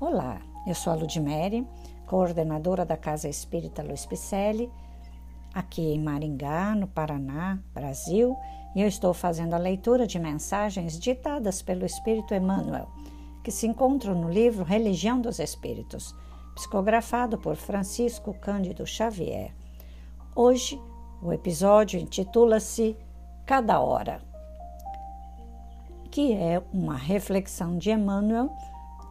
Olá, eu sou a Ludmere, coordenadora da Casa Espírita Luiz Picelli, aqui em Maringá, no Paraná, Brasil, e eu estou fazendo a leitura de mensagens ditadas pelo Espírito Emmanuel, que se encontram no livro Religião dos Espíritos, psicografado por Francisco Cândido Xavier. Hoje, o episódio intitula-se Cada Hora, que é uma reflexão de Emmanuel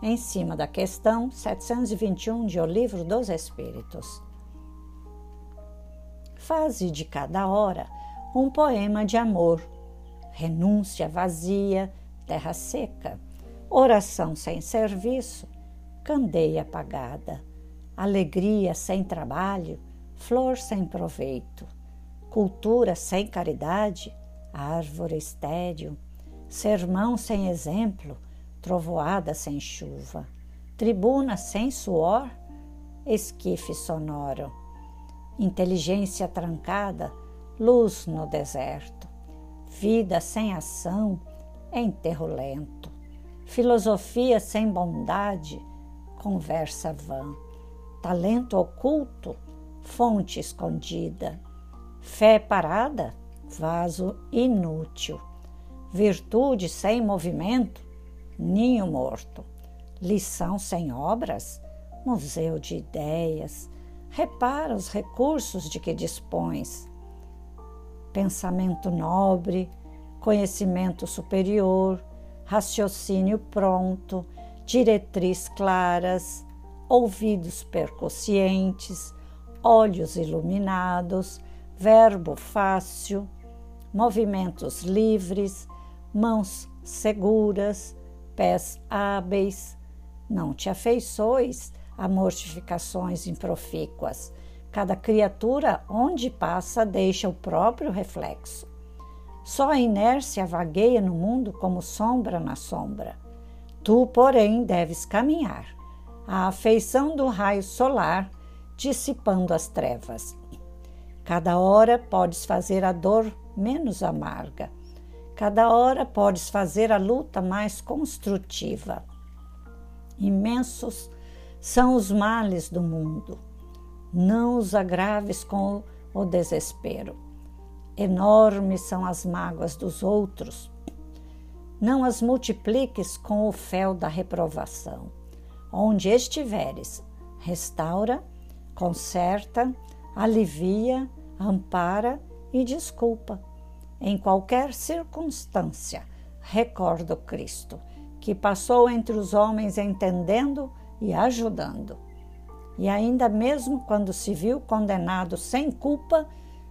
em cima da questão 721 de O Livro dos Espíritos. Faze de cada hora um poema de amor, renúncia vazia, terra seca, oração sem serviço, candeia apagada, alegria sem trabalho, flor sem proveito, cultura sem caridade, árvore estéril, sermão sem exemplo, trovoada sem chuva, tribuna sem suor, esquife sonoro, inteligência trancada, luz no deserto, vida sem ação, enterro lento, filosofia sem bondade, conversa vã, talento oculto, fonte escondida, fé parada, vaso inútil, virtude sem movimento, ninho morto. Lição sem obras, museu de ideias. Repara os recursos de que dispões. Pensamento nobre, conhecimento superior, raciocínio pronto, diretriz claras, ouvidos percussientes, olhos iluminados, verbo fácil, movimentos livres, mãos seguras, pés hábeis. Não te afeiçoes a mortificações improfícuas. Cada criatura, onde passa, deixa o próprio reflexo. Só a inércia vagueia no mundo como sombra na sombra. Tu, porém, deves caminhar, à afeição do raio solar, dissipando as trevas. Cada hora podes fazer a dor menos amarga Cada hora podes fazer a luta mais construtiva. Imensos são os males do mundo. Não os agraves com o desespero. Enormes são as mágoas dos outros. Não as multipliques com o fel da reprovação. Onde estiveres, restaura, conserta, alivia, ampara e desculpa em qualquer circunstância, recordo Cristo, que passou entre os homens entendendo e ajudando. E ainda mesmo quando se viu condenado sem culpa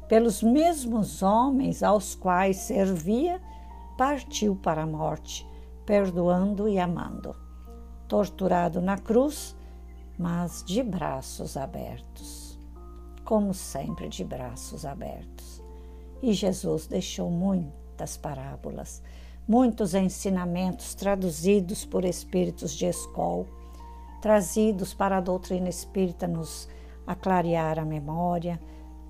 pelos mesmos homens aos quais servia, partiu para a morte, perdoando e amando. Torturado na cruz, mas de braços abertos. Como sempre, de braços abertos. E Jesus deixou muitas parábolas, muitos ensinamentos traduzidos por espíritos de escola, trazidos para a doutrina espírita nos aclarear a memória,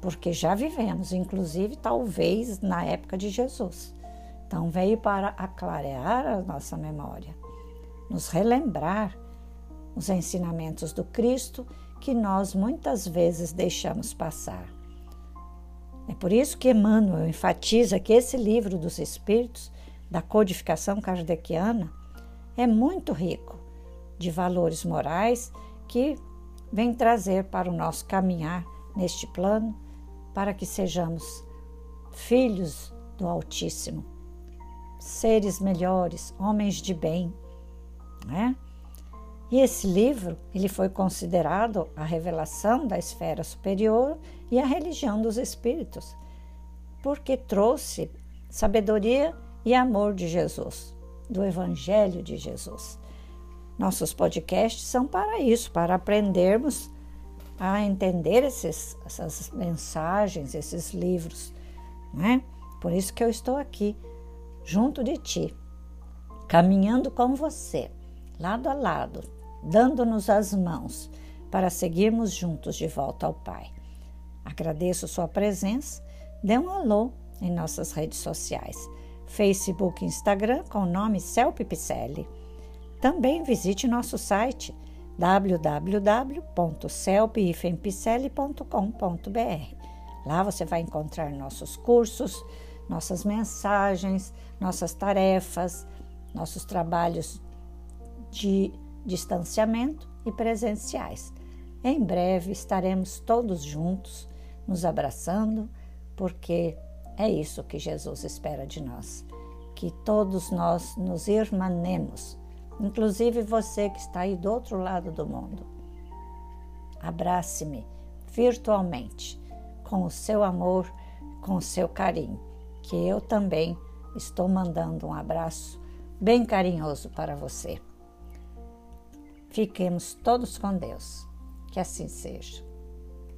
porque já vivemos, inclusive, talvez na época de Jesus. Então, veio para aclarear a nossa memória, nos relembrar os ensinamentos do Cristo que nós muitas vezes deixamos passar. É por isso que Emmanuel enfatiza que esse livro dos Espíritos, da codificação kardeciana, é muito rico de valores morais que vem trazer para o nosso caminhar neste plano, para que sejamos filhos do Altíssimo, seres melhores, homens de bem, né? E esse livro, ele foi considerado a revelação da esfera superior e a religião dos espíritos, porque trouxe sabedoria e amor de Jesus, do evangelho de Jesus. Nossos podcasts são para isso, para aprendermos a entender esses, essas mensagens, esses livros, né? Por isso que eu estou aqui, junto de ti, caminhando com você, lado a lado, dando-nos as mãos para seguirmos juntos de volta ao Pai. Agradeço sua presença. Dê um alô em nossas redes sociais, Facebook e Instagram com o nome Celpe Picelli. Também visite nosso site www.celpifempicele.com.br. Lá você vai encontrar nossos cursos, nossas mensagens, nossas tarefas, nossos trabalhos de distanciamento e presenciais. Em breve estaremos todos juntos, nos abraçando, porque é isso que Jesus espera de nós. Que todos nós nos irmanemos, inclusive você que está aí do outro lado do mundo. Abrace-me virtualmente, com o seu amor, com o seu carinho, que eu também estou mandando um abraço bem carinhoso para você. Fiquemos todos com Deus. Que assim seja.